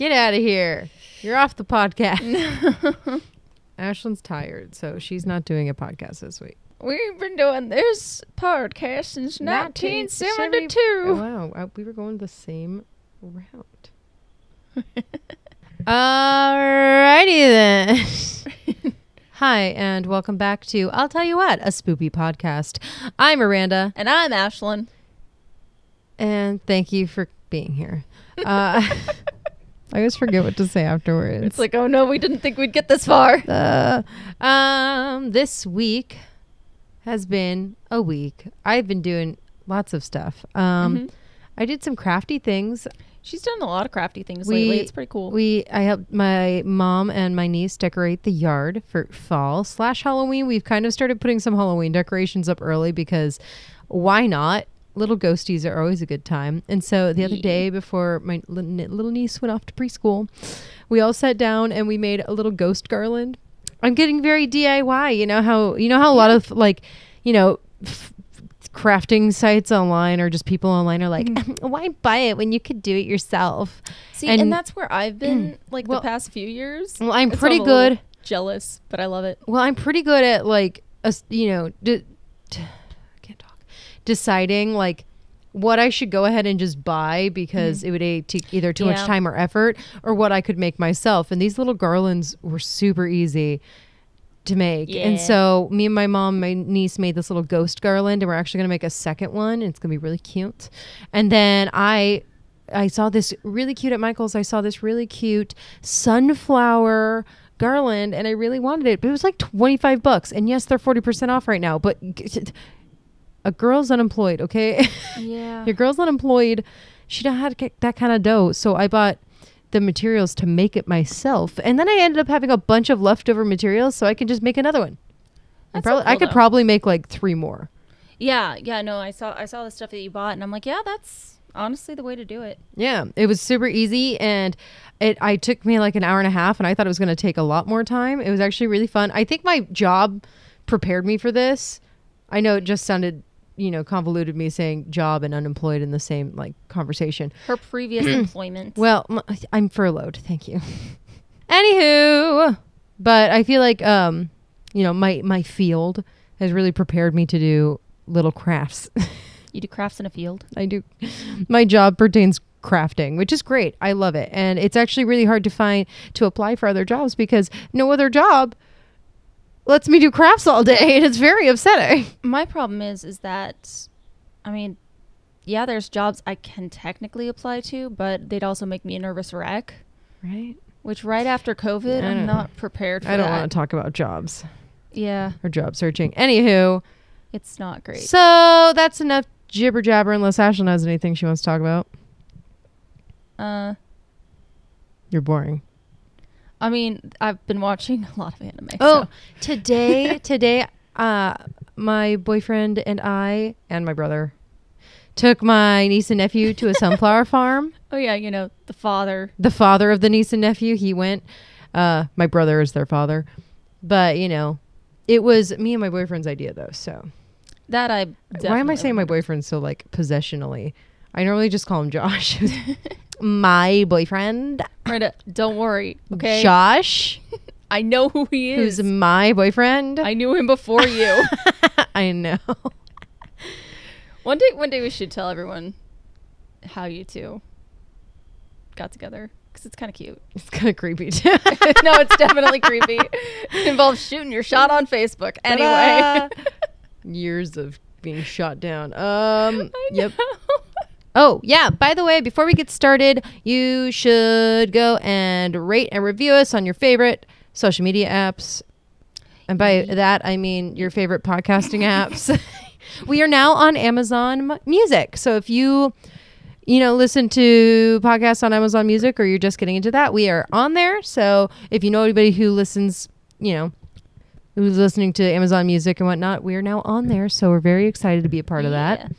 Get out of here. You're off the podcast. Ashlyn's tired, so she's not doing a podcast this week. We've been doing this podcast since 1972. Oh, wow, uh, we were going the same route. Alrighty then. Hi, and welcome back to I'll Tell You What, a spoopy podcast. I'm Miranda, And I'm Ashlyn. and thank you for being here. Uh, I always forget what to say afterwards. It's like, oh no, we didn't think we'd get this far. Uh, um, this week has been a week. I've been doing lots of stuff. Um, Mhm. I did some crafty things. She's done a lot of crafty things We- lately. It's pretty cool. We I helped my mom and my niece decorate the yard for fall slash Halloween. We've kind of started putting some Halloween decorations up early because why not? Little ghosties are always a good time. And so the other day before my little niece went off to preschool, we all sat down and we made a little ghost garland. I'm getting very DIY. You know how you know how a lot of like, you know, f- crafting sites online or just people online are like, mm-hmm. why buy it when you could do it yourself? See, and- and, that's where I've been mm. like Well- the past few years. Well, I'm It's pretty all a little good. Jealous, but I love it. Well, I'm pretty good at like, a, you know, de- t- I can't talk. Deciding like what I should go ahead and just buy because mm-hmm. it would a- take either too much time or effort, or what I could make myself. And these little garlands were super easy to make. And so me and my mom, my niece made this little ghost garland, and we're actually gonna make a second one. And it's gonna be really cute. And then I. I saw this really cute at Michael's. I saw this really cute sunflower garland and I really wanted it, but it was like 25 bucks. And yes, they're 40% off right now, but a girl's unemployed, okay? Yeah. Your girl's unemployed. She don't have to get that kind of dough. So I bought the materials to make it myself. And then I ended up having a bunch of leftover materials so I can just make another one. I, That's so probably, I could though. probably make like three more. yeah, yeah. No, I saw I saw the stuff that you bought, and I'm like, yeah, that's honestly the way to do it. Yeah, it was super easy and it I took me like an hour and a half and I thought it was going to take a lot more time. It was actually really fun. I think my job prepared me for this. I know it just sounded, you know, convoluted me saying job and unemployed in the same like conversation. Her previous employment. Well, I'm furloughed, thank you. Anywho, but I feel like um, you know, my my field has really prepared me to do little crafts. you do crafts in a field. I do. My job pertains crafting, which is great. I love it. And it's actually really hard to find to apply for other jobs because no other job lets me do crafts all day and it's very upsetting. My problem is, is that, I mean, yeah, there's jobs I can technically apply to, but they'd also make me a nervous wreck. Right? Which right after COVID, I'm know. not prepared for I don't that. want to talk about jobs Yeah, or job searching. Anywho, it's not great. so that's enough jibber jabber unless Ashlyn has anything she wants to talk about. Uh, You're boring. I mean, I've been watching a lot of anime. Oh, so- today, today, uh, my boyfriend and I and my brother took my niece and nephew to a sunflower farm. oh yeah, you know the father. The father of the niece and nephew, he went. Uh, my brother is their father, but you know, it was me and my boyfriend's idea though. So That I. why am I saying my boyfriend so like possessionally? I normally just call him Josh. my boyfriend, Miranda, don't worry. Okay. Josh, I know who he is. who's my boyfriend. I knew him before you. I know. one day, one day we should tell everyone how you two got together because it's kind of cute. It's kind of creepy too. no, it's definitely creepy. It involves shooting your shot on Facebook. Anyway. Years of being shot down. Um. I Yep. Oh yeah. By the way, before we get started, you should go and rate and review us on your favorite social media apps. And by that, I mean your favorite podcasting apps. we are now on Amazon Music. So if you you know, listen to podcasts on Amazon Music or you're just getting into that, we are on there. So if you know anybody who listens, you know, who's listening to Amazon Music and whatnot, we are now on there. So we're very excited to be a part of that.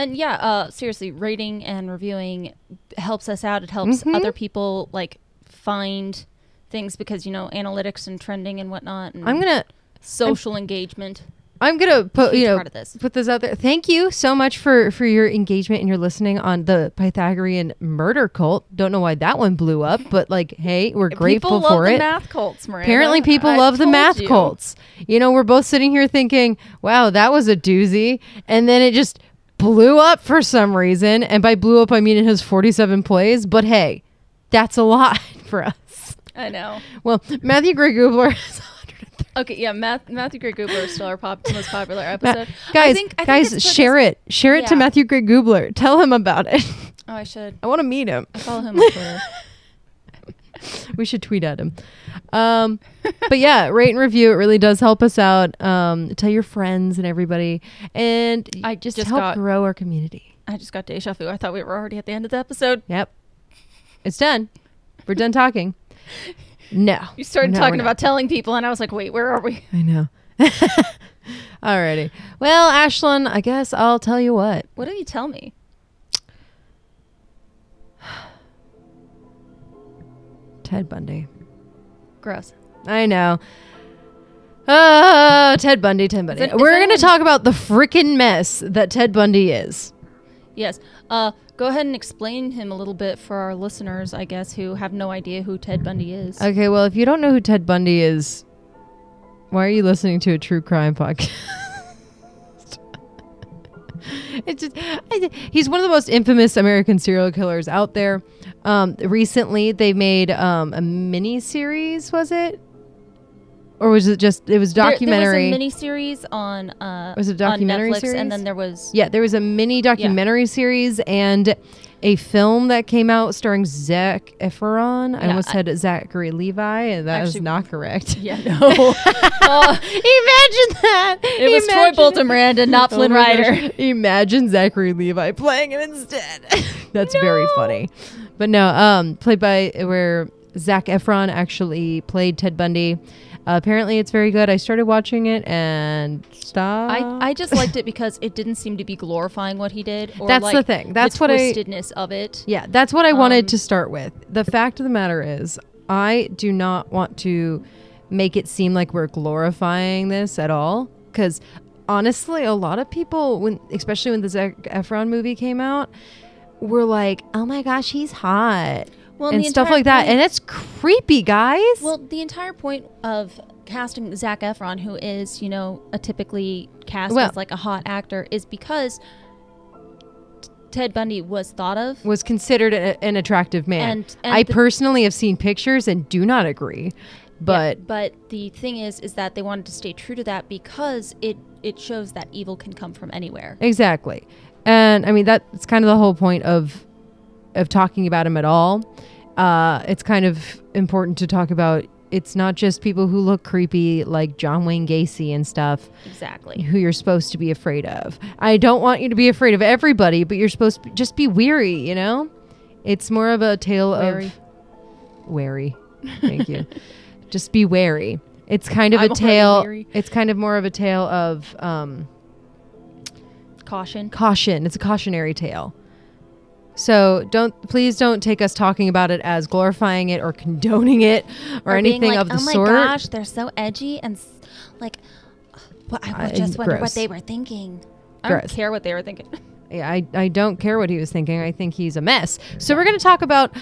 And yeah, uh, seriously, rating and reviewing helps us out. It helps Mhm. other people like find things because you know analytics and trending and whatnot. And I'm gonna social engagement. I'm gonna put you know part of this. put this out there. Thank you so much for for your engagement and your listening on the Pythagorean murder cult. Don't know why that one blew up, but like, hey, we're grateful People love for the it. math cults, Miranda. Apparently, people I love the math you. cults. You know, we're both sitting here thinking, "Wow, that was a doozy," and then it just blew up for some reason. And by blew up, I mean it has 47 plays. But hey, that's a lot for us. I know. Well, Matthew Gray Gubler has Okay, yeah, Math, Matthew Gray Gubler is still our pop, most popular Ma- episode. guys, I think, I guys, for share it. Share it to Matthew Gray Gubler. Tell him about it. Oh, I should. I want to meet him. I follow him on Twitter. we should tweet at him. Um, but yeah, rate and review. It really does help us out. Um, tell your friends and everybody, and I just, just help got- grow our community. I just got deja vu. I thought we were already at the end of the episode. Yep, it's done. We're done talking. No, You started No, talking about telling people, and I was like, wait, where are we? I know. Alrighty. Well, Ashlyn, I guess I'll tell you what. What did you tell me? Ted Bundy. Gross. I know. Uh, Ted Bundy, Ted Bundy. it- is We're going to talk about the freaking mess that Ted Bundy is. Yes. Uh, go ahead and explain him a little bit for our listeners, I guess, who have no idea who Ted Bundy is. Okay, well, if you don't know who Ted Bundy is, why are you listening to a true crime podcast? it's just, I, he's one of the most infamous American serial killers out there. Um, recently, they made um, a mini series. Was it, or was it just? It was documentary. There, was a miniseries on uh, Was it a documentary Netflix, series? and then there was Yeah, there was a mini documentary series and a film that came out starring Zac Efron. I almost I- said Zachary Levi, and that Actually- not correct. yeah no. Uh, Imagine that. it was Troy Imagine- Bolton Miranda, not Oh Flynn. Rider. Imagine Zachary Levi playing him instead. That's very funny. But no, um, played by where Zac Efron actually played Ted Bundy. Uh, apparently, it's very good. I started watching it and stopped. I, I just liked it because it didn't seem to be glorifying what he did. Or That's like the thing. That's the what I- twistedness of it. Yeah, that's what I wanted Um, to start with. The fact of the matter is, I do not want to make it seem like we're glorifying this at all. Because honestly, a lot of people, when especially when the Zac Efron movie came out, were like, "Oh my gosh, he's hot," Well, and stuff like that, point- and it's creepy, guys. Well, the entire point of casting Zac Efron, who is, you know, a typically cast Well- as like a hot actor, is because t- Ted Bundy was thought of. was considered a, an attractive man. And- and I personally have seen pictures and do not agree. But Yeah, but the thing is, is that they wanted to stay true to that because it it shows that evil can come from anywhere. Exactly. And I mean that's kind of the whole point of of talking about him at all. Uh, it's kind of important to talk about it's not just people who look creepy like John Wayne Gacy and stuff Exactly. who you're supposed to be afraid of. I don't want you to be afraid of everybody, but you're supposed to just be weary, you know? It's more of a tale Wary. of wary. Thank you. just be wary. It's kind of I'm a tale. It's kind of more of a tale of um, Caution. caution. It's a cautionary tale. So don't please don't take us talking about it as glorifying it or condoning it or, being anything like, of the sort. oh my sort. gosh, they're so edgy and s- like. But I Uh, just wonder gross. what they were thinking. I Gross. don't care what they were thinking. Yeah, I, I don't care what he was thinking. I think he's a mess. So we're going to talk about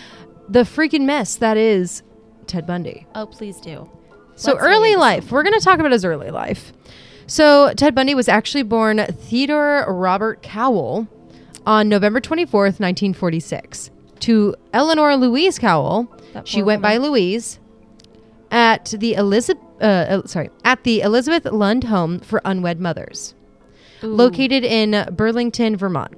the freaking mess that is Ted Bundy. Oh, please do. So Let's early life. We're going to talk about his early life. So Ted Bundy was actually born Theodore Robert Cowell on November 24th, 1946 to Eleanor Louise Cowell. That She went by. Louise at the Elizabeth uh, sorry, at the Elizabeth Lund Home for Unwed Mothers Ooh. located in Burlington, Vermont.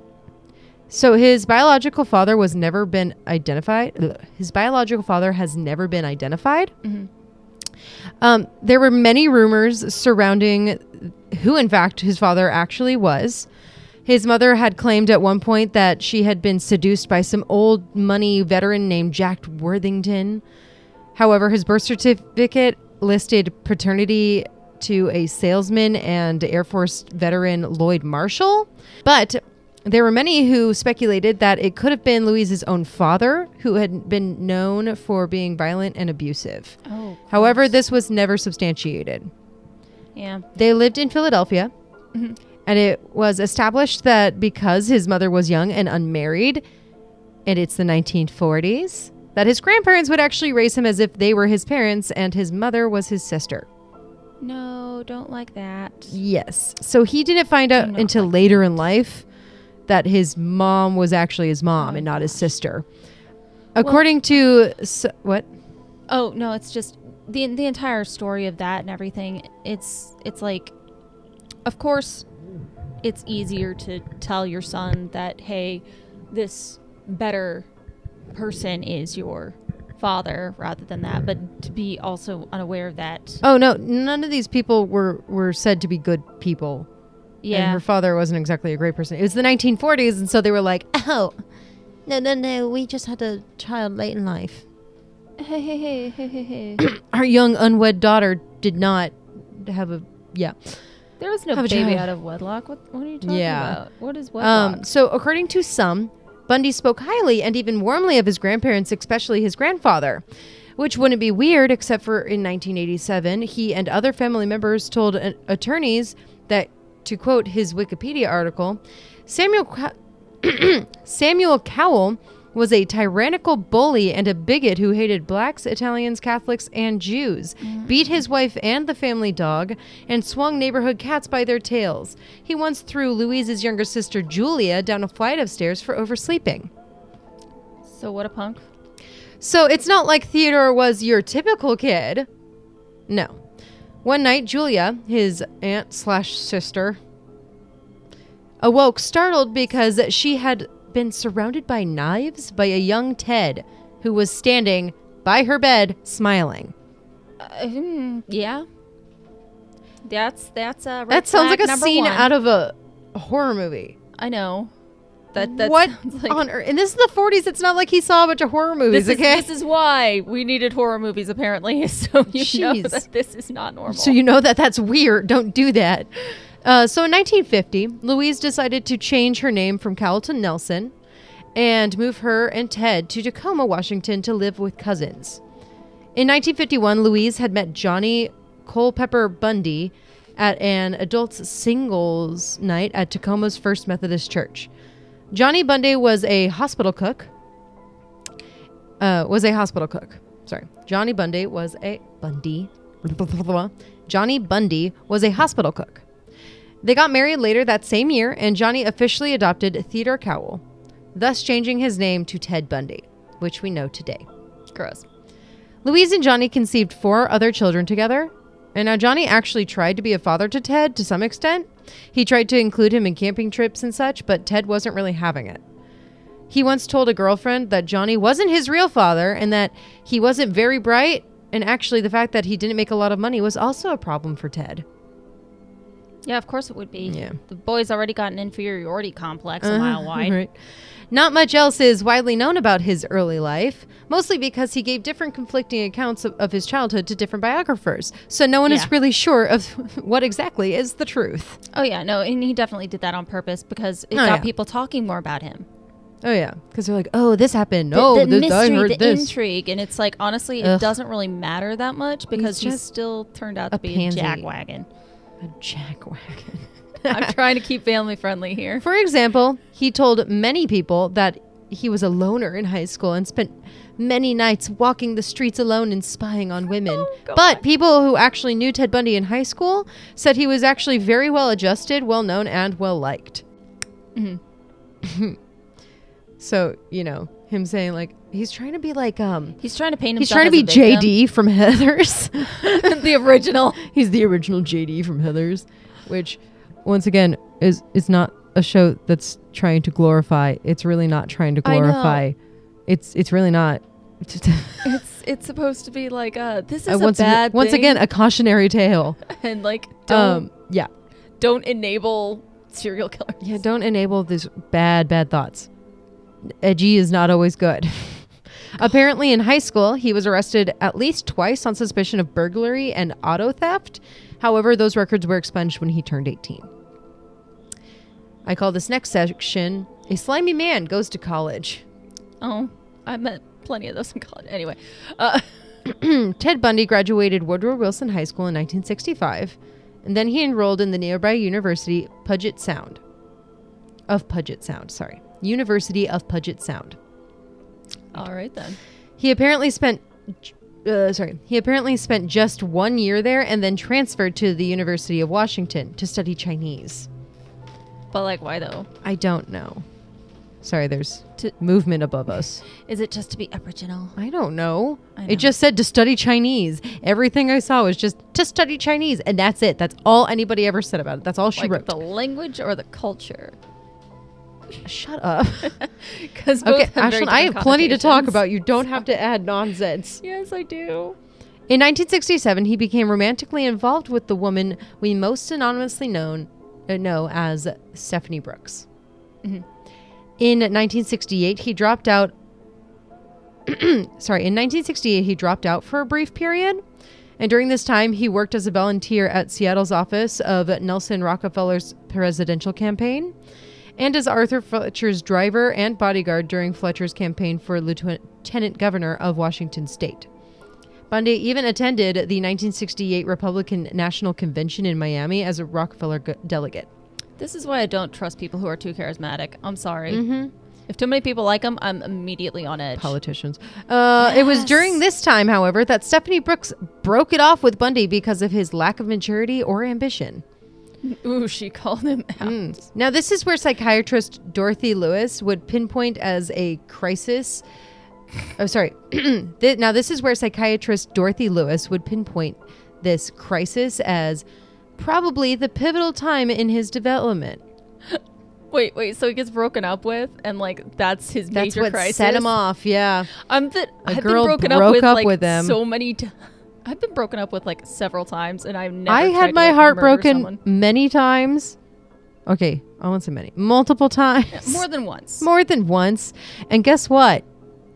So his biological father was never been identified. His biological father has never been identified. Mhm. Um, there were many rumors surrounding who, in fact, his father actually was. His mother had claimed at one point that she had been seduced by some old money veteran named Jack Worthington. However, his birth certificate listed paternity to a salesman and Air Force veteran Lloyd Marshall. But there were many who speculated that it could have been Louise's own father, who had been known for being violent and abusive. Oh. However, this was never substantiated. Yeah. They lived in Philadelphia, Mhm. and it was established that because his mother was young and unmarried, and it's the 1940s, that his grandparents would actually raise him as if they were his parents and his mother was his sister. No, don't like that. Yes. So he didn't find out until later in life that his mom was actually his mom Oh, and not his oh sister. According to s what? Oh no, it's just the the entire story of that and everything. It's it's like, of course, it's easier to tell your son that hey, this better person is your father rather than that, but to be also unaware of that. Oh no, none of these people were were said to be good people. And Yeah. her father wasn't exactly a great person. It was the 1940s, and so they were like, "Oh, no, no, no, we just had a child late in life. Hey hey hey hey hey hey. Our young unwed daughter did not have a yeah." there was no Have baby out of wedlock. What what are you talking Yeah. about? What is wedlock? Um, so, according to some, Bundy spoke highly and even warmly of his grandparents, especially his grandfather. Which wouldn't be weird, except for in 1987, he and other family members told uh, attorneys that, to quote his Wikipedia article, Samuel Cow- Samuel Cowell was a tyrannical bully and a bigot who hated blacks, Italians, Catholics, and Jews, mm. beat his wife and the family dog, and swung neighborhood cats by their tails. He once threw Louise's younger sister Julia down a flight of stairs for oversleeping. so what a punk. So it's not like Theodore was your typical kid. No. One night, Julia, his aunt slash sister, awoke startled because she had been surrounded by knives by a young Ted who was standing by her bed smiling. Uh, yeah. That's that's a that sounds like a scene one. out of a horror movie. I know. That that what like on earth? And this is the 40s. It's not like he saw a bunch of horror movies, this is, okay? this is why we needed horror movies apparently so you know that this is not normal. So you know that that's weird. Don't do that. Uh, so in 1950, Louise decided to change her name from Cowell to Nelson and move her and Ted to Tacoma, Washington to live with cousins. In 1951, Louise had met Johnny Culpepper Bundy at an adults singles night at Tacoma's First Methodist Church. Johnny Bundy was a hospital cook. Uh, was a hospital cook. Sorry, Johnny Bundy was a Bundy. Johnny Bundy was a hospital cook. They got married later that same year, and Johnny officially adopted Theodore Cowell, thus changing his name to Ted Bundy, which we know today. gross. Louise and Johnny conceived four other children together. And now Johnny actually tried to be a father to Ted to some extent. He tried to include him in camping trips and such, but Ted wasn't really having it. He once told a girlfriend that Johnny wasn't his real father and that he wasn't very bright, and actually the fact that he didn't make a lot of money was also a problem for Ted. Yeah, of course it would be. Yeah. The boy's already got an inferiority complex a uh-huh, mile wide. Right. Not much else is widely known about his early life, mostly because he gave different conflicting accounts of, of his childhood to different biographers. So no one Yeah. is really sure of what exactly is the truth. Oh yeah, no, and he definitely did that on purpose because it Oh, got yeah. people talking more about him. Oh yeah, because they're like, oh, this happened. The, oh, the this, I mystery, heard the this. intrigue, and it's like honestly, it Ugh. doesn't really matter that much because just still turned out to be pansy. a jackwagon. A jackwagon. I'm trying to keep family friendly here. For example, he told many people that he was a loner in high school and spent many nights walking the streets alone and spying on women. Oh, but people who actually knew Ted Bundy in high school said he was actually very well adjusted, well known, and well liked. Mhm. so, you know, him saying like he's trying to be like um He's trying to paint he's trying to be as a victim. JD from Heathers. the original. He's the original JD from Heathers, which once again is is not a show that's trying to glorify. It's really not trying to I know. glorify. It's it's really not. It's it's supposed to be like uh this Uh, is once a aga- bad once thing, again a cautionary tale. and like don't Um, yeah, don't enable serial killers. yeah. Don't enable these bad bad thoughts. Edgy is not always good. Apparently, in high school, he was arrested at least twice on suspicion of burglary and auto theft. However, those records were expunged when he turned 18. I call this next section A Slimy Man Goes to College. Oh, I met plenty of those in college. Anyway, uh, Ted Bundy graduated Woodrow Wilson High School in 1965 And then he enrolled in the nearby University Puget Sound. Of Puget Sound, sorry. University of Puget Sound. All right then. He apparently spent uh, sorry. He apparently spent just 1 year there and then transferred to the University of Washington to study Chinese. But like, why though? I don't know. Sorry, there's To- movement above us. Is it just to be Aboriginal? I don't know. I know. It just said to study Chinese. Everything I saw was just to study Chinese, and that's it. That's all anybody ever said about it. That's all she Like wrote. the language or the culture? Shut up. Because okay, Ashlyn, I have plenty to talk about. You don't have to add nonsense. Yes, I do. In 1967, he became romantically involved with the woman we most anonymously known uh, know as Stephanie Brooks. Mhm. In 1968, he dropped out. sorry, in 1968, he dropped out for a brief period. And during this time, he worked as a volunteer at Seattle's office of Nelson Rockefeller's presidential campaign and as Arthur Fletcher's driver and bodyguard during Fletcher's campaign for lieutenant governor of Washington state. Bundy even attended the 1968 Republican National Convention in Miami as a Rockefeller g- delegate. This is why I don't trust people who are too charismatic. I'm sorry. Mm-hmm. If too many people like them, I'm immediately on edge. Politicians. Uh, It was during this time, however, that Stephanie Brooks broke it off with Bundy because of his lack of maturity or ambition. Ooh, she called him out. Mm. Now, this is where psychiatrist Dorothy Lewis would pinpoint as a crisis. Oh, sorry. Now, this is where psychiatrist Dorothy Lewis would pinpoint this crisis as probably the pivotal time in his development. Wait, wait. So he gets broken up with, and like that's his That's major what crisis. set him off. Yeah. I'm that A I've girl been broken broke up with up like with him. so many. T- I've been broken up with like several times, and I've never. I had to, my like, heart broken someone. many times. Okay, I won't say many. Multiple times. more than once. more than once. And guess what?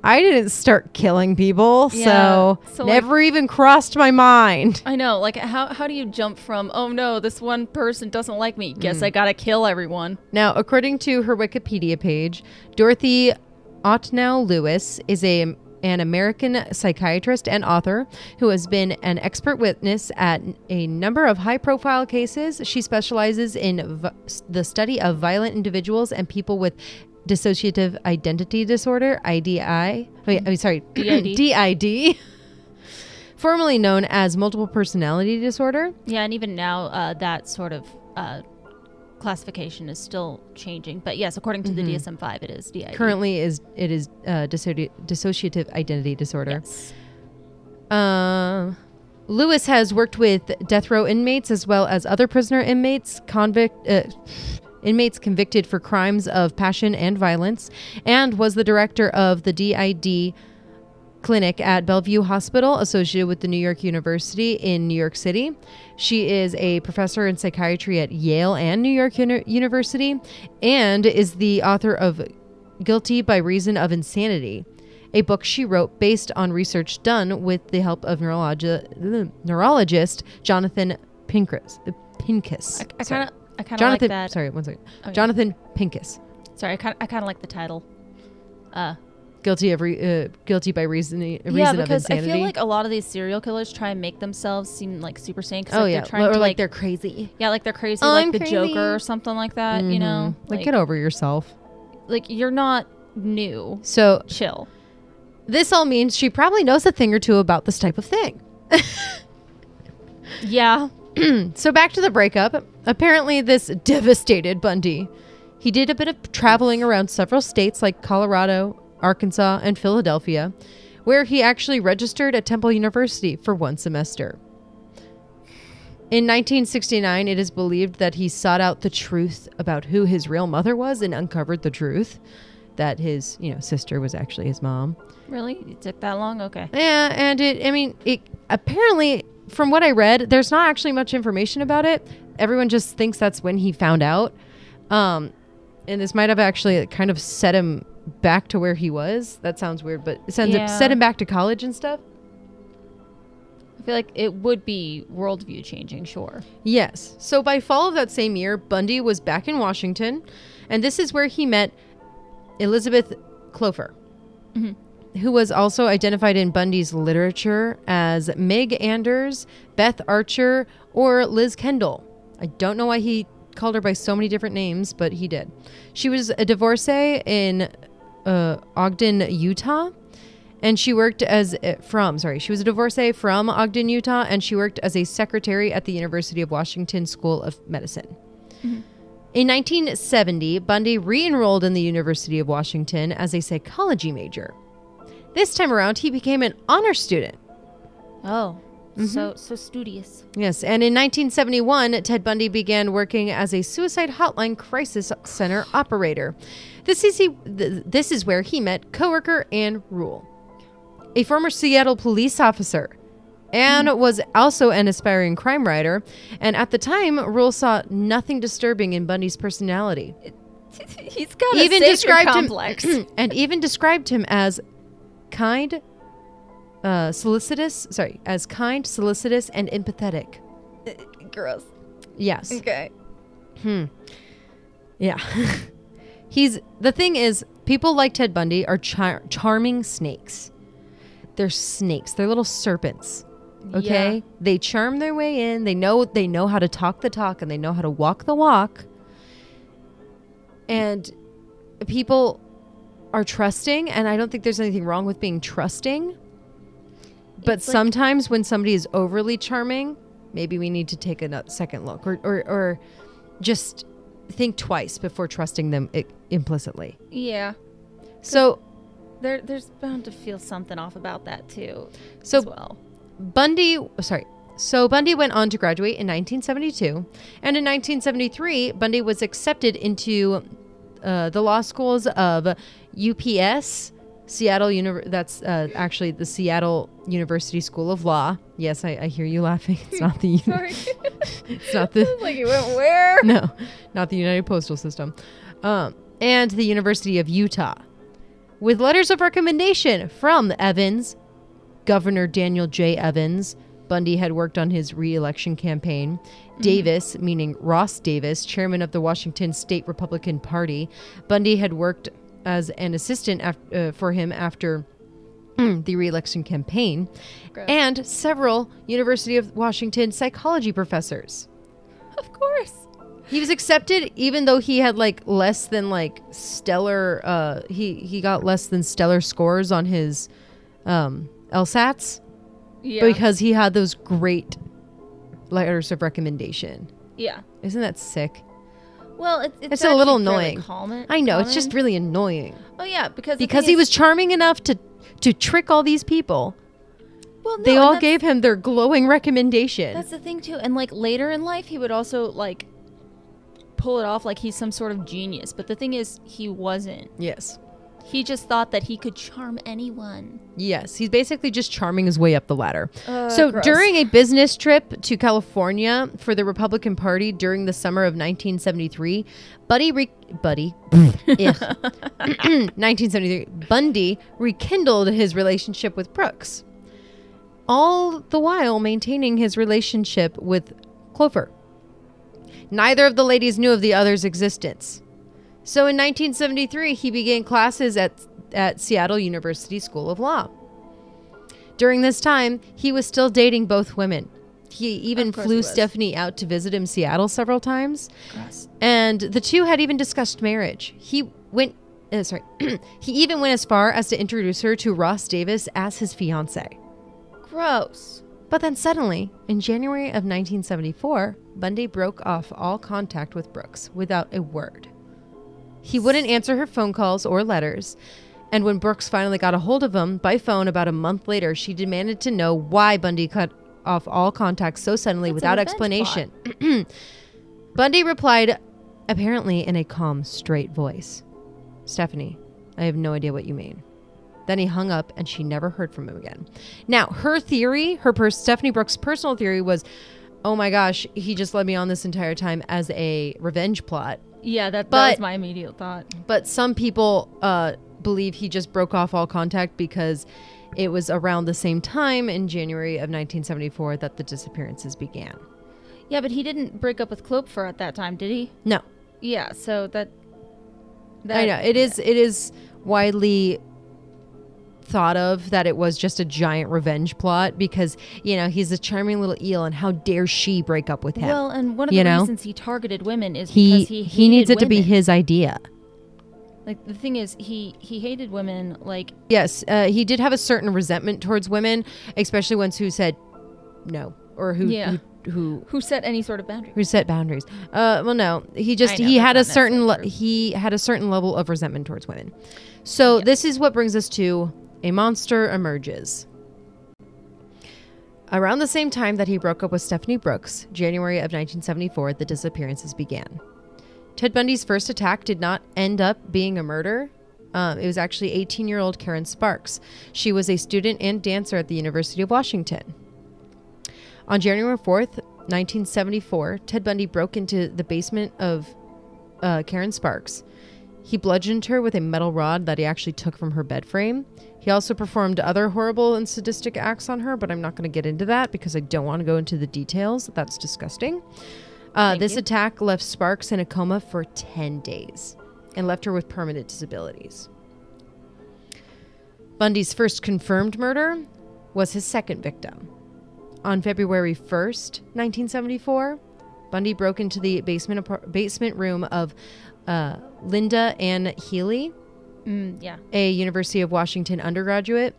I didn't start killing people, Yeah, so, so, like- never even crossed my mind. I know. Like, how how do you jump from? Oh no, this one person doesn't like me. Guess Mm. I gotta kill everyone. Now, according to her Wikipedia page, Dorothy Otnow Lewis is a an American psychiatrist and author who has been an expert witness at a number of high profile cases. She specializes in v- the study of violent individuals and people with dissociative identity disorder, IDI. I'm sorry, DID. DID. Formerly known as multiple personality disorder. Yeah, and even now, uh, that sort of uh, classification is still changing. But yes, according to the DSM-5, it is DID. Currently, is it is uh, dissoci- dissociative identity disorder. Yes. Um, Lewis has worked with death row inmates as well as other prisoner inmates, convict uh, inmates convicted for crimes of passion and violence, and was the director of the DID clinic at Bellevue Hospital, associated with the New York University in New York City. She is a professor in psychiatry at Yale and New York Uni- University, and is the author of Guilty by Reason of Insanity, a book she wrote based on research done with the help of neurologi- neurologist Jonathan Pincus. Pincus. I, I kind of, I kind of like Jonathan. that. Sorry, one second. Jonathan Pincus. Sorry, I kind, I kind of like the title. Uh, Guilty of re- uh, guilty by reason reason yeah, of because I feel like a lot of these serial killers try and make themselves seem like super sane. 'cause, oh like, yeah, they're trying or to like, like, they're crazy. yeah, like they're crazy, I'm like the crazy. Joker or something like that. You know, Mhm. like, get over yourself. like you're not new. So Chill. this all means she probably knows a thing or two about this type of thing. Yeah. so back to the breakup. Apparently, this devastated Bundy. He did a bit of traveling around several states like Colorado, Arkansas, and Philadelphia, where he actually registered at Temple University for one semester. In 1969, it is believed that he sought out the truth about who his real mother was and uncovered the truth that his, you know, sister was actually his mom. Really? It took that long? Okay. Yeah, and it, I mean, it apparently, from what I read, there's not actually much information about it. Everyone just thinks that's when he found out. Um, and this might have actually kind of set him back to where he was. That sounds weird, but it sends Yeah. set him back to college and stuff. I feel like it would be worldview changing, sure. Yes. So by fall of that same year, Bundy was back in Washington, and this is where he met Elizabeth Clover, Mhm. who was also identified in Bundy's literature as Meg Anders, Beth Archer, or Liz Kendall. I don't know why he called her by so many different names, but he did. She was a divorcee in uh, Ogden, Utah. And she worked as uh, from, sorry, she was a divorcee from Ogden, Utah, and she worked as a secretary at the University of Washington School of Medicine. In 1970, Bundy re enrolled in the University of Washington as a psychology major. This time around, he became an honor student. Oh, Mm-hmm. so so studious. Yes, and in 1971, Ted Bundy began working as a suicide hotline crisis center operator. This is he, th- this is where he met coworker Ann Rule, a former Seattle police officer. Ann was also an aspiring crime writer, and at the time, Rule saw nothing disturbing in Bundy's personality. He's got even a described complex. him and even described him as kind, uh, solicitous. Sorry, as kind, solicitous, and empathetic. Gross. Yes. Okay. Hmm. Yeah. He's the thing is, people like Ted Bundy are char- charming snakes. They're snakes. They're little serpents. Okay? Yeah. They charm their way in. They know they know how to talk the talk and they know how to walk the walk. And people are trusting and I don't think there's anything wrong with being trusting. But It's like- sometimes when somebody is overly charming, maybe we need to take a second look or or, or just think twice before trusting them implicitly. Yeah. So There there's bound to feel something off about that too. So- well. Bundy, sorry. So Bundy went on to graduate in 1972, and in 1973, Bundy was accepted into uh, the law schools of UPS, Seattle. Univ- that's uh, actually the Seattle University School of Law. Yes, I, I hear you laughing. It's not the. Sorry. it's not the. like you went where? no, not the United Postal System, um, and the University of Utah, with letters of recommendation from Evans, Governor Daniel J. Evans. Bundy had worked on his re-election campaign. Davis, meaning Ross Davis, chairman of the Washington State Republican Party, Bundy had worked as an assistant af- uh, for him after the re-election campaign, Gross. and several University of Washington psychology professors. Of course. He was accepted even though he had like less than like stellar uh he he got less than stellar scores on his um LSATs Yeah. because he had those great letters of recommendation. yeah. Isn't that sick? Well, it's it's, It's a little annoying. Common, I know, it's just really annoying. Oh yeah, because Because he was charming enough to to trick all these people. Well, no, They all gave him their glowing recommendation. That's the thing too, and like later in life, he would also like pull it off like he's some sort of genius. But the thing is, he wasn't. yes. He just thought that he could charm anyone. Yes, he's basically just charming his way up the ladder. Uh, so gross. during a business trip to California for the Republican Party during the summer of 1973, Buddy re- Buddy Ugh. 1973 Bundy rekindled his relationship with Brooks. All the while maintaining his relationship with Clover. Neither of the ladies knew of the other's existence. So in 1973, he began classes at, at Seattle University School of Law. During this time, he was still dating both women. He even flew he. Stephanie out to visit him Seattle several times, Gross. and the two had even discussed marriage. He went, uh, sorry, he even went as far as to introduce her to Ross Davis as his fiance. Gross. But then suddenly, in January of 1974, Bundy broke off all contact with Brooks without a word. He wouldn't answer her phone calls or letters. And when Brooks finally got a hold of him by phone about a month later, she demanded to know why Bundy cut off all contact so suddenly That's without explanation. Bundy replied, apparently in a calm, straight voice Stephanie, I have no idea what you mean. Then he hung up and she never heard from him again. Now, her theory, her pers- Stephanie Brooks' personal theory was, oh my gosh, he just led me on this entire time as a revenge plot. Yeah, that, that was my immediate thought. But some people uh, believe he just broke off all contact because it was around the same time in January of 1974 that the disappearances began. Yeah, but he didn't break up with Kloepfer at that time, did he? No, Yeah, so that. I know it is. It is widely thought of that it was just a giant revenge plot because you know he's a charming little eel and how dare she break up with him Well, and one of You the know? reasons he targeted women is he because he he, needs it hated to be his idea Like the thing is, he he hated women. Like yes uh, he did have a certain resentment towards women especially ones who said no or who Yeah. who, who who set any sort of boundary? who set boundaries. Uh, well, no, he just know, he had a certain le- he had a certain level of resentment towards women. So Yeah. this is what brings us to a monster emerges. Around the same time that he broke up with Stephanie Brooks, January of 1974, the disappearances began. Ted Bundy's first attack did not end up being a murder. Um, it was actually 18 year old Karen Sparks. She was a student and dancer at the University of Washington. On January 4th, 1974, Ted Bundy broke into the basement of uh, Karen Sparks. He bludgeoned her with a metal rod that he actually took from her bed frame. He also performed other horrible and sadistic acts on her, but I'm not going to get into that because I don't want to go into the details. That's disgusting. Uh, this you. attack left Sparks in a coma for 10 days and left her with permanent disabilities. Bundy's first confirmed murder was his second victim. On February 1st, 1974, Bundy broke into the basement basement room of uh, Linda Ann Healy, Mm, yeah. a University of Washington undergraduate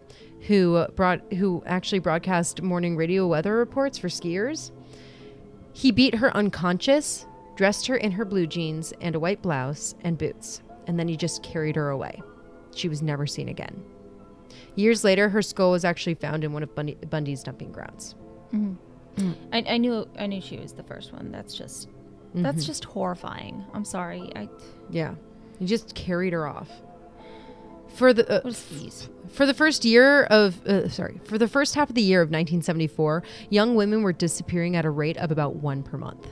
who brought who actually broadcast morning radio weather reports for skiers. He beat her unconscious, dressed her in her blue jeans and a white blouse and boots, and then he just carried her away. She was never seen again. Years later, her skull was actually found in one of Bundy, Bundy's dumping grounds. I, I knew I knew she was the first one. That's just that's Mm-hmm. just horrifying. I'm sorry. I Yeah, he just carried her off. For the uh, what is these? For the first year of, uh, sorry, for the first half of the year of 1974, young women were disappearing at a rate of about one per month.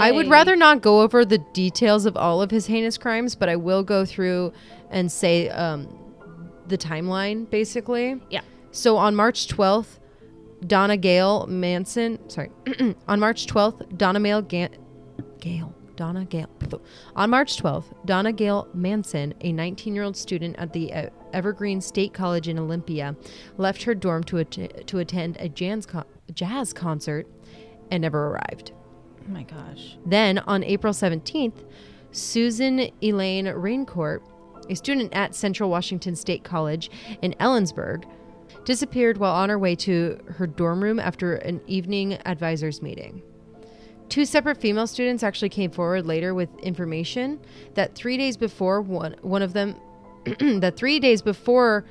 I would rather not go over the details of all of his heinous crimes, but I will go through and say um, the timeline, basically. Yeah. So on March 12th, Donna Gail Manson, sorry, on March 12th, Donna Mail Ga- Gail, Donna Gail. On March 12th, Donna Gail Manson, a 19 year old student at the uh, Evergreen State College in Olympia, left her dorm to, att- to attend a jazz, con- jazz concert and never arrived. Oh my gosh. Then on April 17th, Susan Elaine Rancourt, a student at Central Washington State College in Ellensburg, disappeared while on her way to her dorm room after an evening advisors meeting. Two separate female students actually came forward later with information that three days before one, one of them, that three days before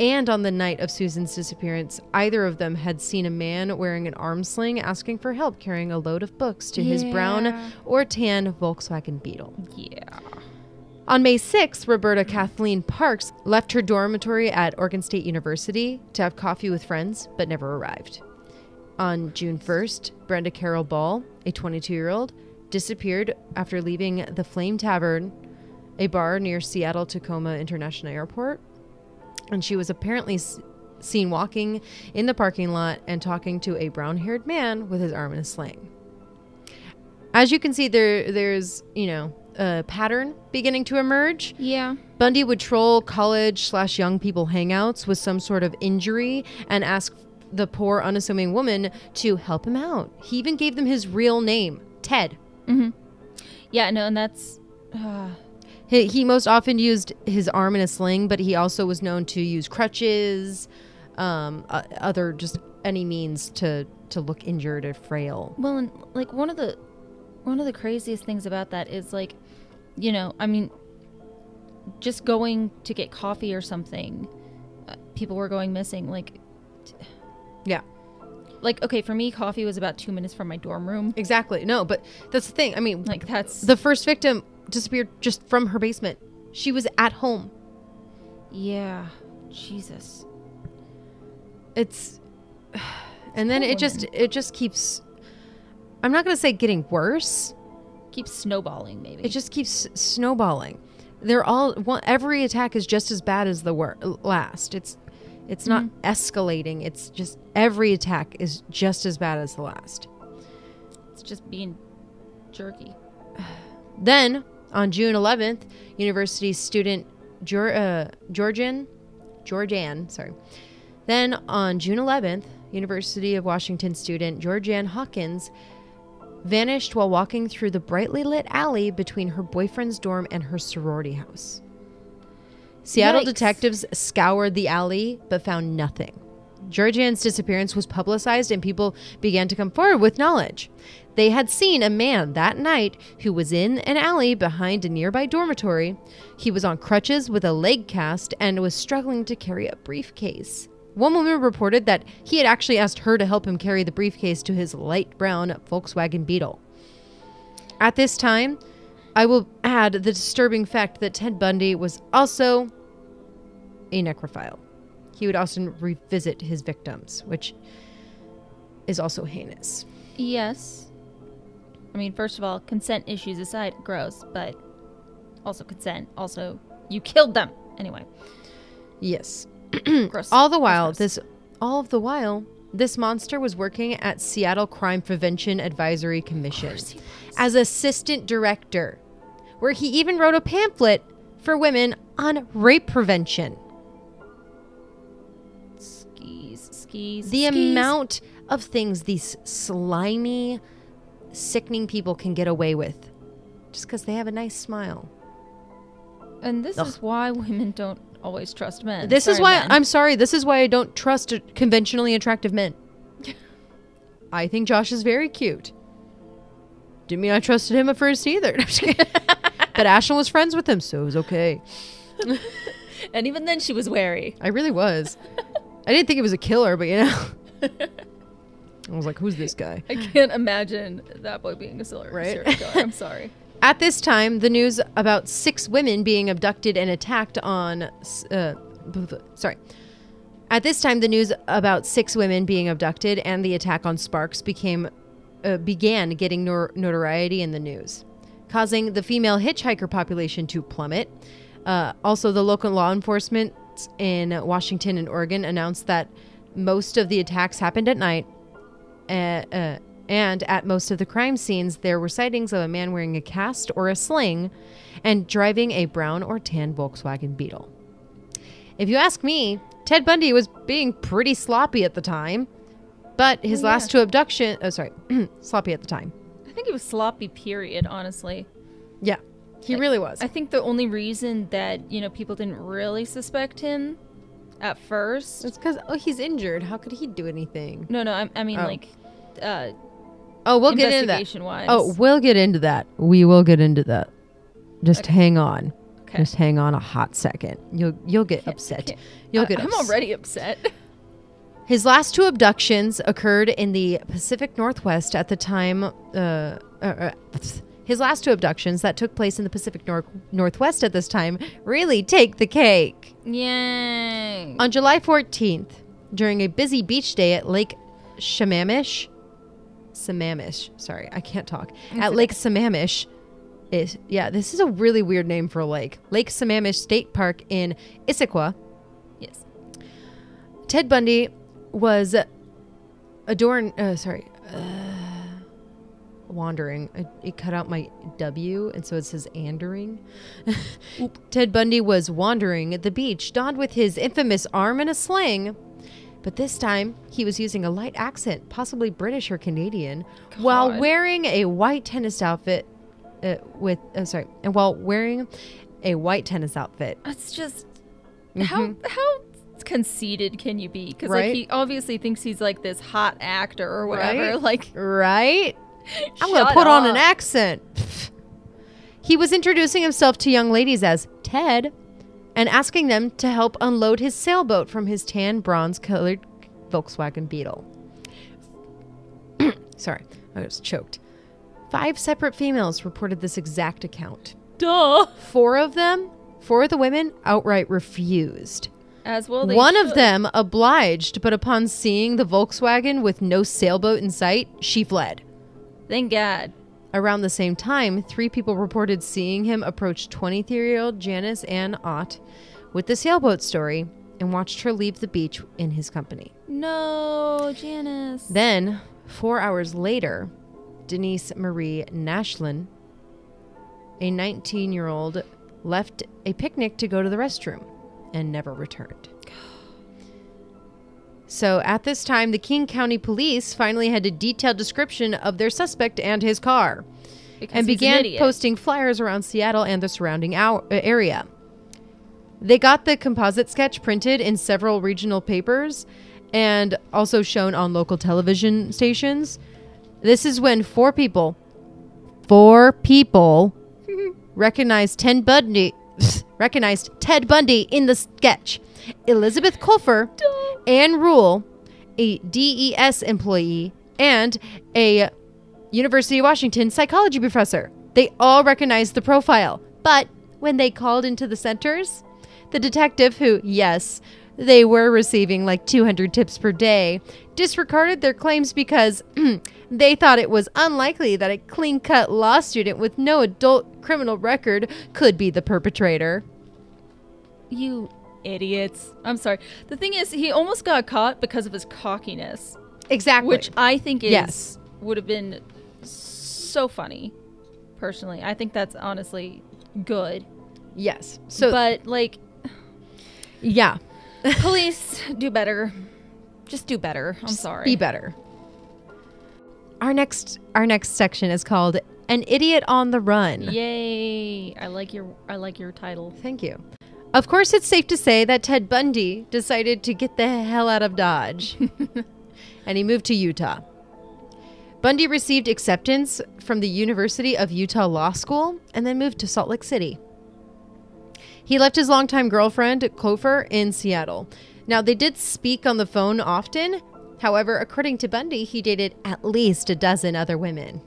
and on the night of Susan's disappearance, either of them had seen a man wearing an arm sling asking for help carrying a load of books to his brown or tan Volkswagen Beetle. Yeah. On May 6th, Roberta Kathleen Parks left her dormitory at Oregon State University to have coffee with friends, but never arrived. On June 1st, Brenda Carole Ball, a 22 year old, disappeared after leaving the Flame Tavern, a bar near Seattle Tacoma International Airport. And she was apparently s- seen walking in the parking lot and talking to a brown haired man with his arm in a sling. As you can see, there there's, you know, a pattern beginning to emerge. Yeah. Bundy would troll college slash young people hangouts with some sort of injury and ask the poor unassuming woman to help him out. He even gave them his real name, Ted. Yeah. No, and that's. Uh, He, he most often used his arm in a sling, but he also was known to use crutches, um, uh, other just any means to to look injured or frail. well, and like one of the one of the craziest things about that is like, you know, I mean, just going to get coffee or something, uh, people were going missing. Like, Yeah, like okay, for me, coffee was about two minutes from my dorm room. exactly. No, but that's the thing. I mean, Like that's the first victim disappeared just from her basement. She was at home. yeah, Jesus. it's and then poor it just it just keeps i'm not going to say getting worse Keeps snowballing, maybe. it just keeps snowballing they're all one, every attack is just as bad as the wor- last it's it's not escalating it's just every attack is just as bad as the last it's just being jerky. then on june 11th university student Geor- uh, georgian Georgeann, sorry. Then on June 11th, University of Washington student Georgeann Hawkins vanished while walking through the brightly lit alley between her boyfriend's dorm and her sorority house. Seattle Yikes. detectives scoured the alley but found nothing. Georgeann's disappearance was publicized and people began to come forward with knowledge. They had seen a man that night who was in an alley behind a nearby dormitory. He was on crutches with a leg cast and was struggling to carry a briefcase. One woman reported that he had actually asked her to help him carry the briefcase to his light brown Volkswagen Beetle. At this time, I will add the disturbing fact that Ted Bundy was also a necrophile. He would often revisit his victims, which is also heinous. Yes. I mean, first of all, consent issues aside, gross, but also consent. Also, you killed them. Anyway, Yes. gross. All the while, gross. this all of the while, this monster was working at Seattle Crime Prevention Advisory Commission course he was. as assistant director, where he even wrote a pamphlet for women on rape prevention. skis, skis. The skis. amount of things these slimy, sickening people can get away with just because they have a nice smile. And this Ugh. is why women don't always trust men. This is why men. I'm sorry. This is why I don't trust conventionally attractive men. I think Josh is very cute. Didn't mean I trusted him at first either. But Ashlyn was friends with him, so it was okay. And even then, she was wary. I really was. I didn't think it was a killer, but you know, I was like, "Who's this guy?" I can't imagine that boy being a serial Right? serial killer. I'm sorry. At this time, the news about six women being abducted and attacked on. Uh, sorry. At this time, the news about six women being abducted and the attack on Sparks became uh, began getting nor- notoriety in the news, causing the female hitchhiker population to plummet. Uh, also, the local law enforcement in Washington and Oregon announced that most of the attacks happened at night, uh, uh, and at most of the crime scenes, there were sightings of a man wearing a cast or a sling and driving a brown or tan Volkswagen Beetle. If you ask me, Ted Bundy was being pretty sloppy at the time, but his Oh, yeah. last two abduction, oh sorry, sloppy at the time. I think it was sloppy. Period. Honestly, Yeah, he really was. I think the only reason that you know people didn't really suspect him at first. it's because oh he's injured. How could he do anything? No, no. I, I mean, Oh. like, uh, Oh, we'll get into that. wise. Oh, we'll get into that. We will get into that. Just Okay. hang on. okay. Just hang on a hot second. You'll you'll get upset. You'll get I'm upset. already upset. His last two abductions occurred in the Pacific Northwest at the time. Uh, uh, uh, his last two abductions that took place in the Pacific Nor- Northwest at this time really take the cake. Yay! On July 14th, during a busy beach day at Lake Sammamish, Sammamish, sorry, I can't talk. At. Lake Sammamish, is yeah, this is a really weird name for a lake. Lake Sammamish State Park in Issaquah. yes. Ted Bundy was adorn. Uh, sorry, uh, wandering. It cut out my W, and so it says andering. Ted Bundy was wandering at the beach, donned with his infamous arm in a sling. But this time, he was using a light accent, possibly British or Canadian, while wearing a white tennis outfit. Uh, with uh, sorry, and while wearing a white tennis outfit. It's just how how conceited can you be? Because. Right? like he obviously thinks he's like this hot actor or whatever. Right? Like Right? I'm going to shut put on an accent. he was introducing himself to young ladies as Ted and asking them to help unload his sailboat from his tan bronze colored Volkswagen Beetle. Sorry, I was choked. Five separate females reported this exact account. Duh. Four of them, four of the women outright refused. As well. One of them obliged, but upon seeing the Volkswagen with no sailboat in sight, she fled. Thank God. Around the same time, three people reported seeing him approach 23 year old Janice Ann Ott with the sailboat story and watched her leave the beach in his company. No, Janice. Then, four hours later, Denise Marie Naslund, a 19 year old, left a picnic to go to the restroom. And never returned. So at this time, the King County Police finally had a detailed description of their suspect and his car Because and he's an began posting flyers around Seattle and the surrounding ou- uh, area. They got the composite sketch printed in several regional papers and also shown on local television stations. This is when four people, four people, recognized Ted Bundy, recognized Ted Bundy in the sketch. Elizabeth Kloepfer, Ann Rule, a DES employee, and a University of Washington psychology professor. They all recognized the profile. But when they called into the centers, the detective, who, yes, they were receiving like 200 tips per day, disregarded their claims because they thought it was unlikely that a clean cut law student with no adult criminal record could be the perpetrator. You idiots. I'm sorry. The thing is, he almost got caught because of his cockiness, Exactly. which I think is Yes. would have been so funny. Personally, I think that's honestly good. yes. So, but like, yeah, police do better. Just do better. I'm sorry. be better. Our next our next section is called An Idiot on the Run. Yay! I like your I like your title. Thank you. Of course, it's safe to say that Ted Bundy decided to get the hell out of Dodge and he moved to Utah. Bundy received acceptance from the University of Utah Law School and then moved to Salt Lake City. He left his longtime girlfriend, Kloepfer, in Seattle. Now, they did speak on the phone often. However, according to Bundy, he dated at least a dozen other women.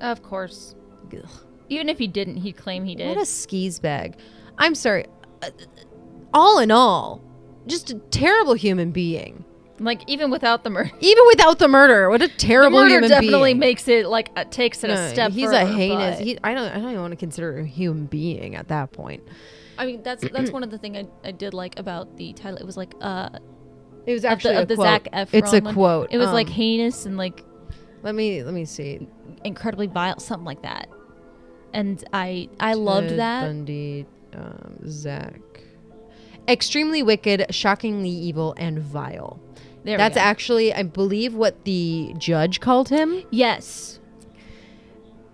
Of course. Ugh. Even if he didn't, he'd claim he did. What a skis bag. I'm sorry. Uh, All in all, just a terrible human being. Like even without the murder. Even without the murder, what a terrible The murder human definitely being. makes it like uh, takes it a step. he's further, a heinous. He, I don't. I don't even want to consider a human being at that point. I mean, that's that's one of the things I, I did like about the title. It was like uh It was actually of the quote. Zac Efron. It's a one. quote. It was like Um, heinous and like let me let me see. incredibly vile, something like that. And I I loved that. Bundy, um, Zac. Extremely wicked, shockingly evil, and vile. There That's actually, I believe, what the judge called him. yes.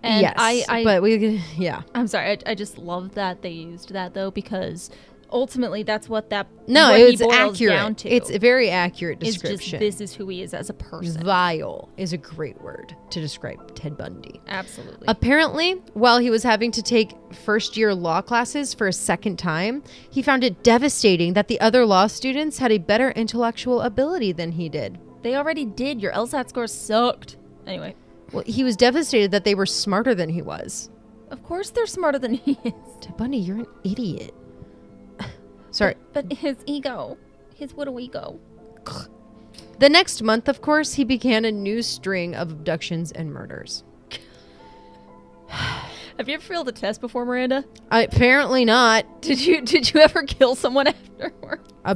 And yes, I, I but we, yeah, I'm sorry. I, I just love that they used that though because ultimately that's what that no, what it he boils accurate. Down to. It's a very accurate It's just description. this is who he is as a person. Vile is a great word to describe Ted Bundy. Absolutely. Apparently, while he was having to take first year law classes for a second time, he found it devastating that the other law students had a better intellectual ability than he did. they already did. Your LSAT score sucked. Anyway, Well, he was devastated that they were smarter than he was. of course they're smarter than he is. Ted Bundy, you're an idiot. Sorry. But his ego, his little ego. The next month, of course, he began a new string of abductions and murders. Have you ever failed a test before, Miranda? Uh, apparently not. Did you did you ever kill someone afterward? Uh,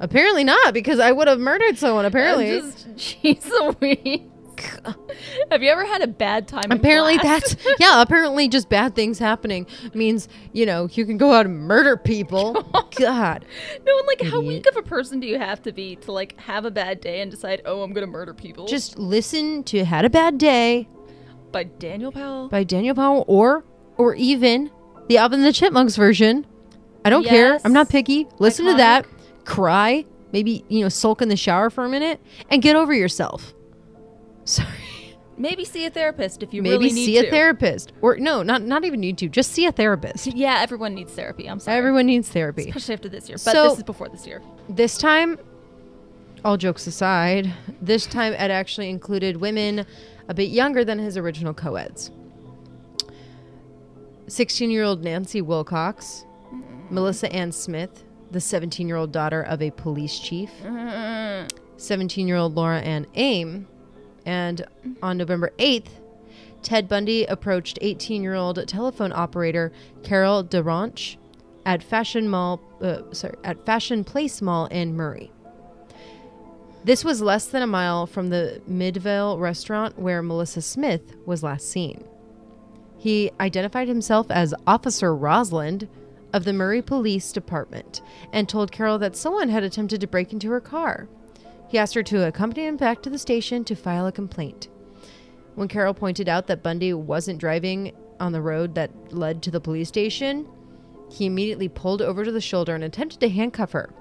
apparently not, because I would have murdered someone. Apparently, just, she's so weak. Have you ever had a bad time? apparently that's yeah. Apparently, just bad things happening means you know you can go out and murder people. God, no. And like, how weak of a person do you have to be to like have a bad day and decide, oh, I'm gonna murder people? just listen to "Had a Bad Day" by Daniel Powter. by Daniel Powter, or or even the Alvin and the Chipmunks version. I don't care. I'm not picky. Listen to that. Cry. Maybe you know sulk in the shower for a minute and get over yourself. Sorry. Maybe see a therapist if you Maybe really need see a therapist, or no, not not even need to. Just see a therapist. Yeah, everyone needs therapy. I'm sorry. Everyone needs therapy. especially after this year. But So- this is before this year. This time, all jokes aside, this time Ed actually included women a bit younger than his original co-eds. 16-year-old Nancy Wilcox, Melissa Ann Smith, the 17-year-old daughter of a police chief, 17-year-old Laura Ann Aime, and on November 8th, Ted Bundy approached 18-year-old telephone operator Carol DaRonch at Fashion Mall, uh, sorry, at Fashion Place Mall in Murray. This was less than a mile from the Midvale restaurant where Melissa Smith was last seen. He identified himself as Officer Roseland, of the Murray Police Department and told Carol that someone had attempted to break into her car. He asked her to accompany him back to the station to file a complaint. When Carol pointed out that Bundy wasn't driving on the road that led to the police station, he immediately pulled over to the shoulder and attempted to handcuff her.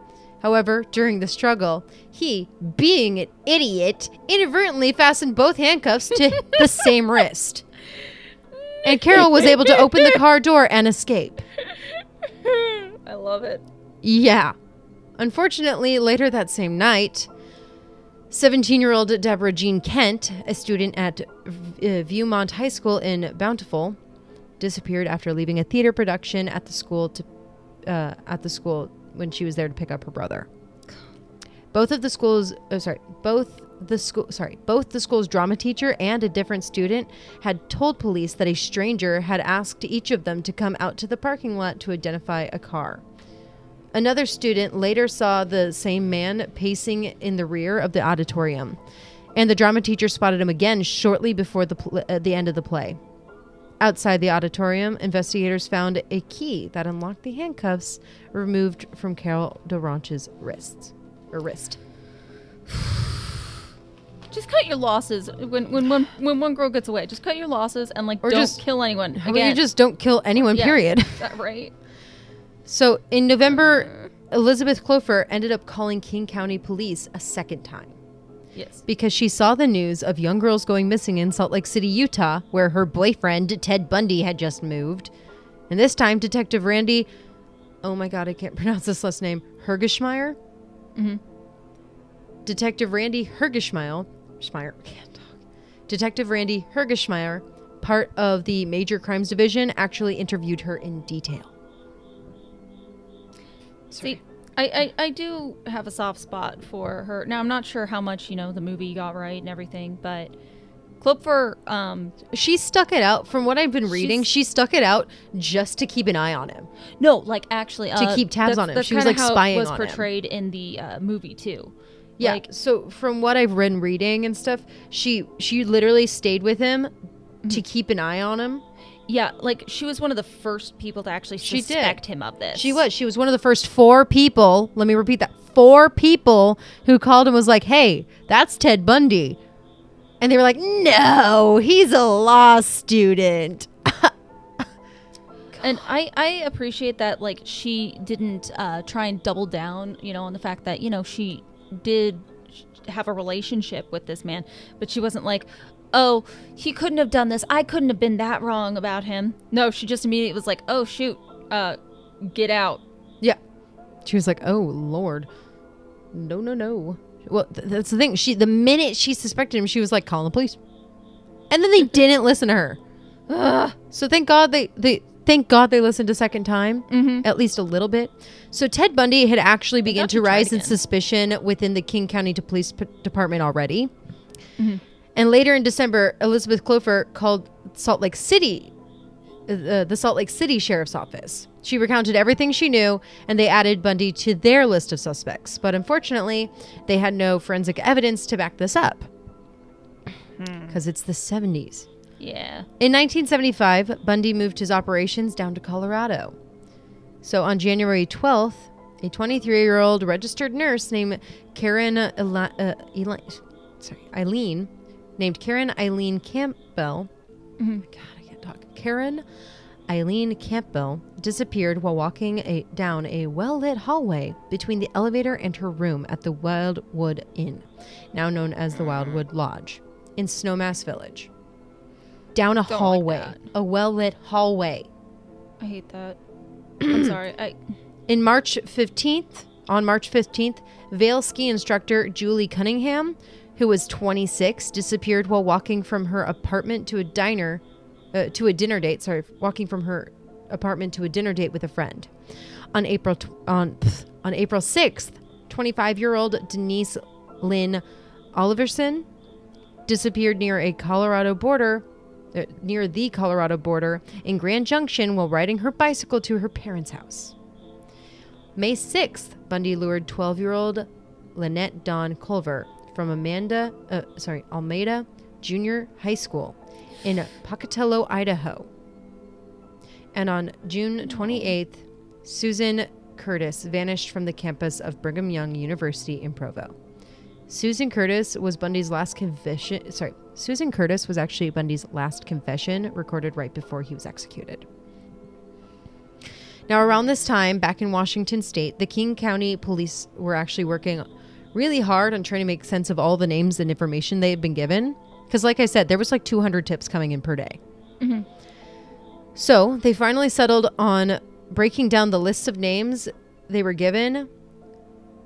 However, during the struggle, he, being an idiot, inadvertently fastened both handcuffs to the same wrist. And Carol was able to open the car door and escape. I love it. Yeah. Unfortunately, later that same night, 17 year old Deborah Jean Kent, a student at uh, Viewmont High School in Bountiful, disappeared after leaving a theater production at the school to uh, at the school when she was there to pick up her brother. Both of the schools, oh sorry, both the school, sorry, both the school's drama teacher and a different student had told police that a stranger had asked each of them to come out to the parking lot to identify a car. Another student later saw the same man pacing in the rear of the auditorium, and the drama teacher spotted him again shortly before the, pl- uh, the end of the play. Outside the auditorium, investigators found a key that unlocked the handcuffs removed from Carol DaRonch's wrists or wrist. Just cut your losses when when when, when one girl gets away. Just cut your losses and like Or don't just- kill anyone. How about you Again, just don't kill anyone, Yeah. period. is that right? So in November, Elizabeth Kloepfer ended up calling King County Police a second time Yes. because she saw the news of young girls going missing in Salt Lake City, Utah, where her boyfriend, Ted Bundy, had just moved. And this time, Detective Randy, oh my God, I can't pronounce this last name, Hergeshmeyer? Mhm. Detective Randy Hergeshmeyer, Schmeyer, can't talk. Detective Randy Hergeshmeyer, part of the Major Crimes Division, actually interviewed her in detail. See, I, I, I do have a soft spot for her. Now I'm not sure how much you know the movie got right and everything, but Kloepfer, um, She stuck it out. From what I've been reading, she stuck it out just to keep an eye on him. no, like actually uh, keep tabs that's- on him. That's She was, kinda like, how spying it was on him. portrayed in the uh, movie too. Yeah. Like- so from what I've been reading and stuff, she she literally stayed with him to keep an eye on him. Yeah, like she was one of the first people to actually She suspect him of this. She was. She was one of the first four people. Let me repeat that: four people who called and was like, "Hey, that's Ted Bundy," and they were like, "No, he's a law student." and I I appreciate that like she didn't uh, try and double down, you know, on the fact that you know she did have a relationship with this man, but she wasn't like, oh, he couldn't have done this. I couldn't have been that wrong about him. No, she just immediately was like, oh shoot, uh, get out. Yeah. She was like, "Oh Lord, no, no, no." Well, th- that's the thing. She the minute she suspected him, she was like, "Calling the police," and then they didn't listen to her. Ugh. So thank God they they thank God they listened a second time, Mm-hmm. at least a little bit. So Ted Bundy had actually begun to to try it rise in suspicion within the King County Police P- Department already. Mm-hmm. And later in December, Elizabeth Kloepfer called Salt Lake City, uh, the Salt Lake City Sheriff's Office. She recounted everything she knew, and they added Bundy to their list of suspects. But unfortunately, they had no forensic evidence to back this up. Because it's the 70s. Yeah. In 1975, Bundy moved his operations down to Colorado. So on January 12th, a 23 year old registered nurse named Caryn Eli- uh, Eli- sorry, Eileen, named Caryn Eileen Campbell, mm-hmm. oh God, I can't talk. Caryn Eileen Campbell disappeared while walking a, down a well lit hallway between the elevator and her room at the Wildwood Inn, now known as the Wildwood Lodge, in Snowmass Village. Down a like hallway, that. a well lit hallway. I hate that. I'm sorry. I In March 15th, on March 15th, Vail ski instructor Julie Cunningham, who was 26, disappeared while walking from her apartment to a diner, uh, to a dinner date. Sorry, walking from her apartment to a dinner date with a friend. On April tw- on pff, on April 6th, 25-year-old Denise Lynn Oliverson disappeared near a Colorado border. Uh, near the Colorado border in Grand Junction while riding her bicycle to her parents' house. May 6th, Bundy lured 12 year old Lynette Dawn Culver from Amanda, uh, sorry, Alameda Junior High School in Pocatello, Idaho. And on June 28th, Susan Curtis vanished from the campus of Brigham Young University in Provo. Susan Curtis was Bundy's last confession. Sorry, Susan Curtis was actually Bundy's last confession recorded right before he was executed. Now, around this time, back in Washington state, the King County police were actually working really hard on trying to make sense of all the names and information they had been given. Because, like I said, there was like 200 tips coming in per day. Mm-hmm. So they finally settled on breaking down the lists of names they were given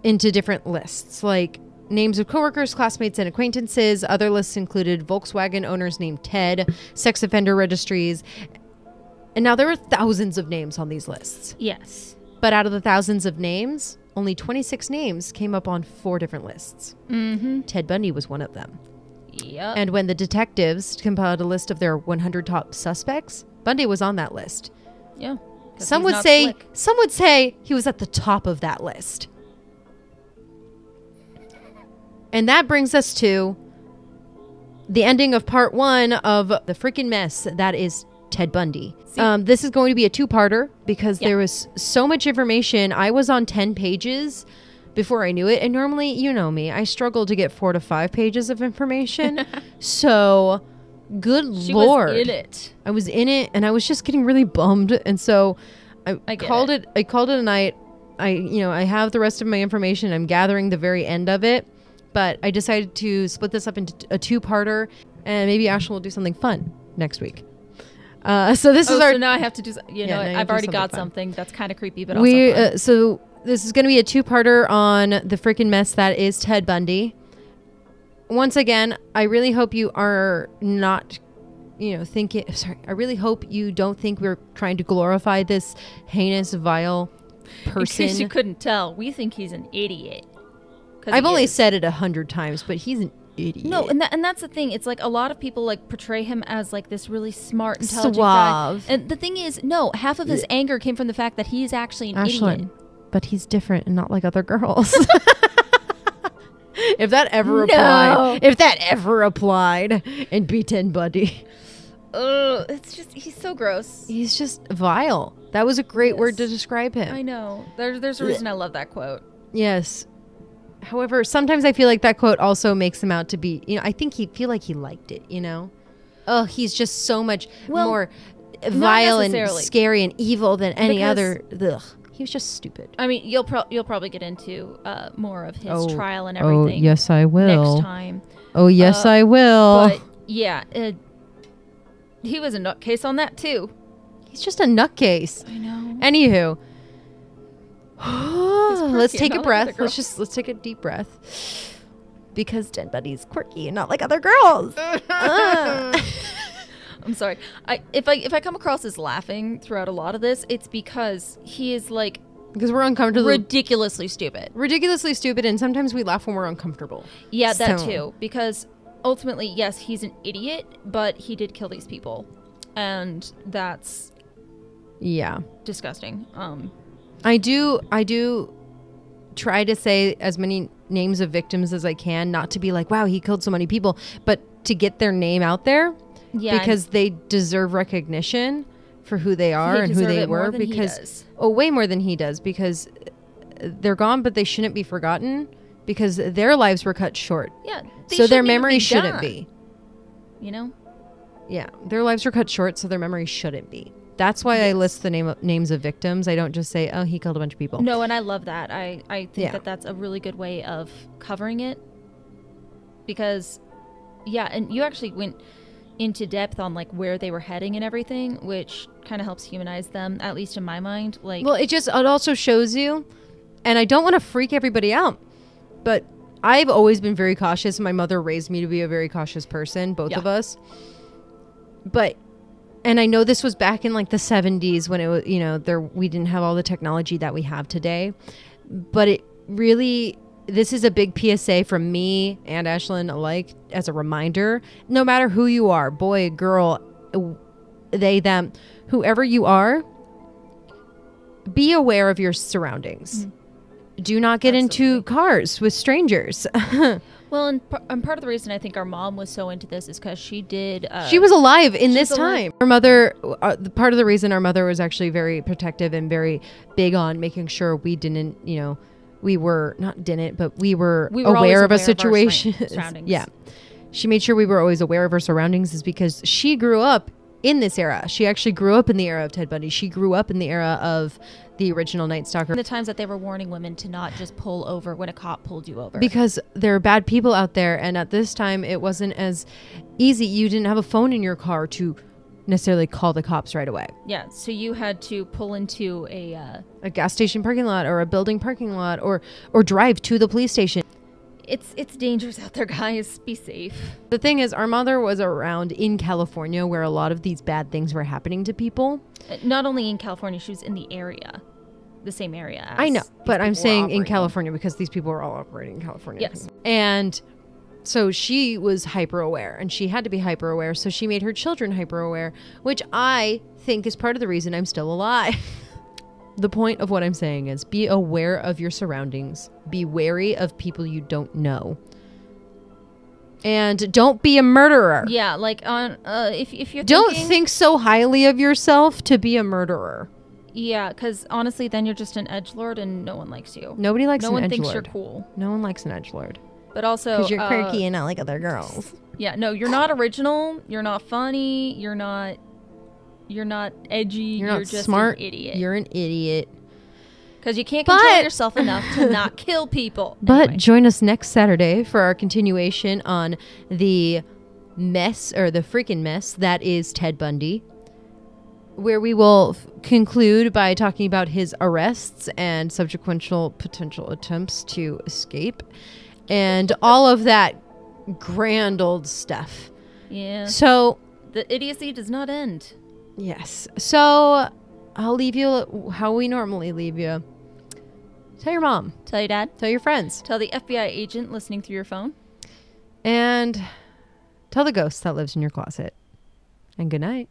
into different lists, like names of coworkers, classmates, and acquaintances. Other lists included Volkswagen owners named Ted, sex offender registries. And now there were thousands of names on these lists. Yes. But out of the thousands of names, only 26 names came up on four different lists. Mm-hmm. Ted Bundy was one of them. Yep. And when the detectives compiled a list of their 100 top suspects, Bundy was on that list. yeah. Some would say slick. some would say he was at the top of that list. And that brings us to the ending of part one of the freaking mess that is Ted Bundy. Um, this is going to be a two-parter because Yeah. there was so much information. I was on ten pages before I knew it, and normally, you know me, I struggle to get four to five pages of information. so, good She lord, was in it. I was in it and I was just getting really bummed and so I, I called it. I called it a night. I you know, I have the rest of my information. I'm gathering the very end of it, but I decided to split this up into a two-parter and maybe Ashley will do something fun next week. Uh, so this Oh, is our so now I have to do. You know, I've already something got fun. something that's kind of creepy, but we also uh, so this is going to be a two-parter on the freaking mess that is Ted Bundy. Once again, I really hope you are not you know thinking sorry I really hope you don't think we're trying to glorify this heinous vile In case you couldn't tell, we think he's an idiot. I've only is. said it a hundred times, but he's an idiot. No, and that, and that's the thing. It's like a lot of people like portray him as like this really smart, intelligent guy. Suave. And the thing is, no, half of his anger came from the fact that he's actually an Ashlyn, idiot. but he's different and not like other girls. if that ever No. applied, if that ever applied in B10 Buddy, Ugh, it's just he's so gross. he's just vile. That was a great word to describe him. I know. There's there's a reason I love that quote. Yes. However, sometimes I feel like that quote also makes him out to be, you know, I think he feel like he liked it, you know? Oh, he's just so much Well, more vile and scary and evil than any Because- other. Ugh. He was just stupid. I mean, you'll pro- you'll probably get into uh, more of his Oh, trial and Oh, everything yes, I will. next time. Oh, yes, Uh, I will. But yeah, uh, he was a nutcase on that too. he's just a nutcase. I know. Anywho, let's take a breath. Let's just let's take a deep breath. Because Jen Buddy's quirky and not like other girls. Uh. I'm sorry. I if I if I come across as laughing throughout a lot of this, it's because he is like Because we're uncomfortable. ridiculously stupid. ridiculously stupid, and sometimes we laugh when we're uncomfortable. Yeah, that So- too. Because ultimately, yes, he's an idiot, but he did kill these people, and that's Yeah. disgusting. Um, I do I do try to say as many names of victims as I can, not to be like, wow, he killed so many people, but to get their name out there yeah, because they deserve recognition for who they are they and who they were because does. oh way more than he does because they're gone but they shouldn't be forgotten because their lives were cut short. yeah, so their memory shouldn't be. You know, Yeah, their lives were cut short so their memory shouldn't be. That's why I list the name of, names of victims. I don't just say, "Oh, he killed a bunch of people." no, and I love that. I I think Yeah. that that's a really good way of covering it because, yeah, and you actually went into depth on like where they were heading and everything, which kind of helps humanize them, at least in my mind. Like, Well, it just it also shows you, and I don't want to freak everybody out, but I've always been very cautious. My mother raised me to be a very cautious person, both Yeah. of us. But, and I know this was back in like the '70s when it was, you know, there we didn't have all the technology that we have today, but it really. This is a big PSA from me and Ashlyn alike as a reminder. No matter who you are, boy, girl, uh, they, them, whoever you are, be aware of your surroundings. Mm-hmm. Do not get into cars with strangers. Well, and, par- and part of the reason I think our mom was so into this is because she did. Uh, she was alive in this alive. time. Her mother, uh, the part of the reason our mother was actually very protective and very big on making sure we didn't, you know, we were not didn't, but we were, We were aware of aware a situation. yeah, she made sure we were always aware of our surroundings, is because she grew up in this era. She actually grew up in the era of Ted Bundy. She grew up in the era of the original Night Stalker. the times that they were warning women to not just pull over when a cop pulled you over. because there are bad people out there and at this time it wasn't as easy you didn't have a phone in your car to necessarily call the cops right away yeah, so you had to pull into a. Uh, a gas station parking lot or a building parking lot or or drive to the police station it's it's dangerous out there, guys. Be safe. the thing is our mother was around in california where a lot of these bad things were happening to people Uh, Not only in California, she was in the area, the same area. As i know but i'm saying in california because these people were all operating in california Yes. and so she was hyper aware and she had to be hyper aware so she made her children hyper aware which i think is part of the reason i'm still alive the point of what i'm saying is be aware of your surroundings be wary of people you don't know and don't be a murderer Yeah, like on uh, if if you're don't thinking, think so highly of yourself to be a murderer Yeah, because honestly, then you're just an edge lord and no one likes you. nobody likes no an one edge thinks you're cool. no one likes an edge lord But also, because you're uh, quirky and not like other girls Yeah, no, you're not original. You're not funny. You're not. You're not edgy. you're You're, not just smart an idiot. you're an idiot Because you can't control But- yourself enough to not kill people. But Anyway. join us next Saturday for our continuation on the mess or the freaking mess that is Ted Bundy, where we will f- conclude by talking about his arrests and subsequent potential attempts to escape and all of that grand old stuff. yeah, So, the idiocy does not end. Yes. So, I'll leave you how we normally leave you. Tell your mom, Tell your dad. tell your friends. Tell the FBI agent listening through your phone. And tell the ghost that lives in your closet. And good night.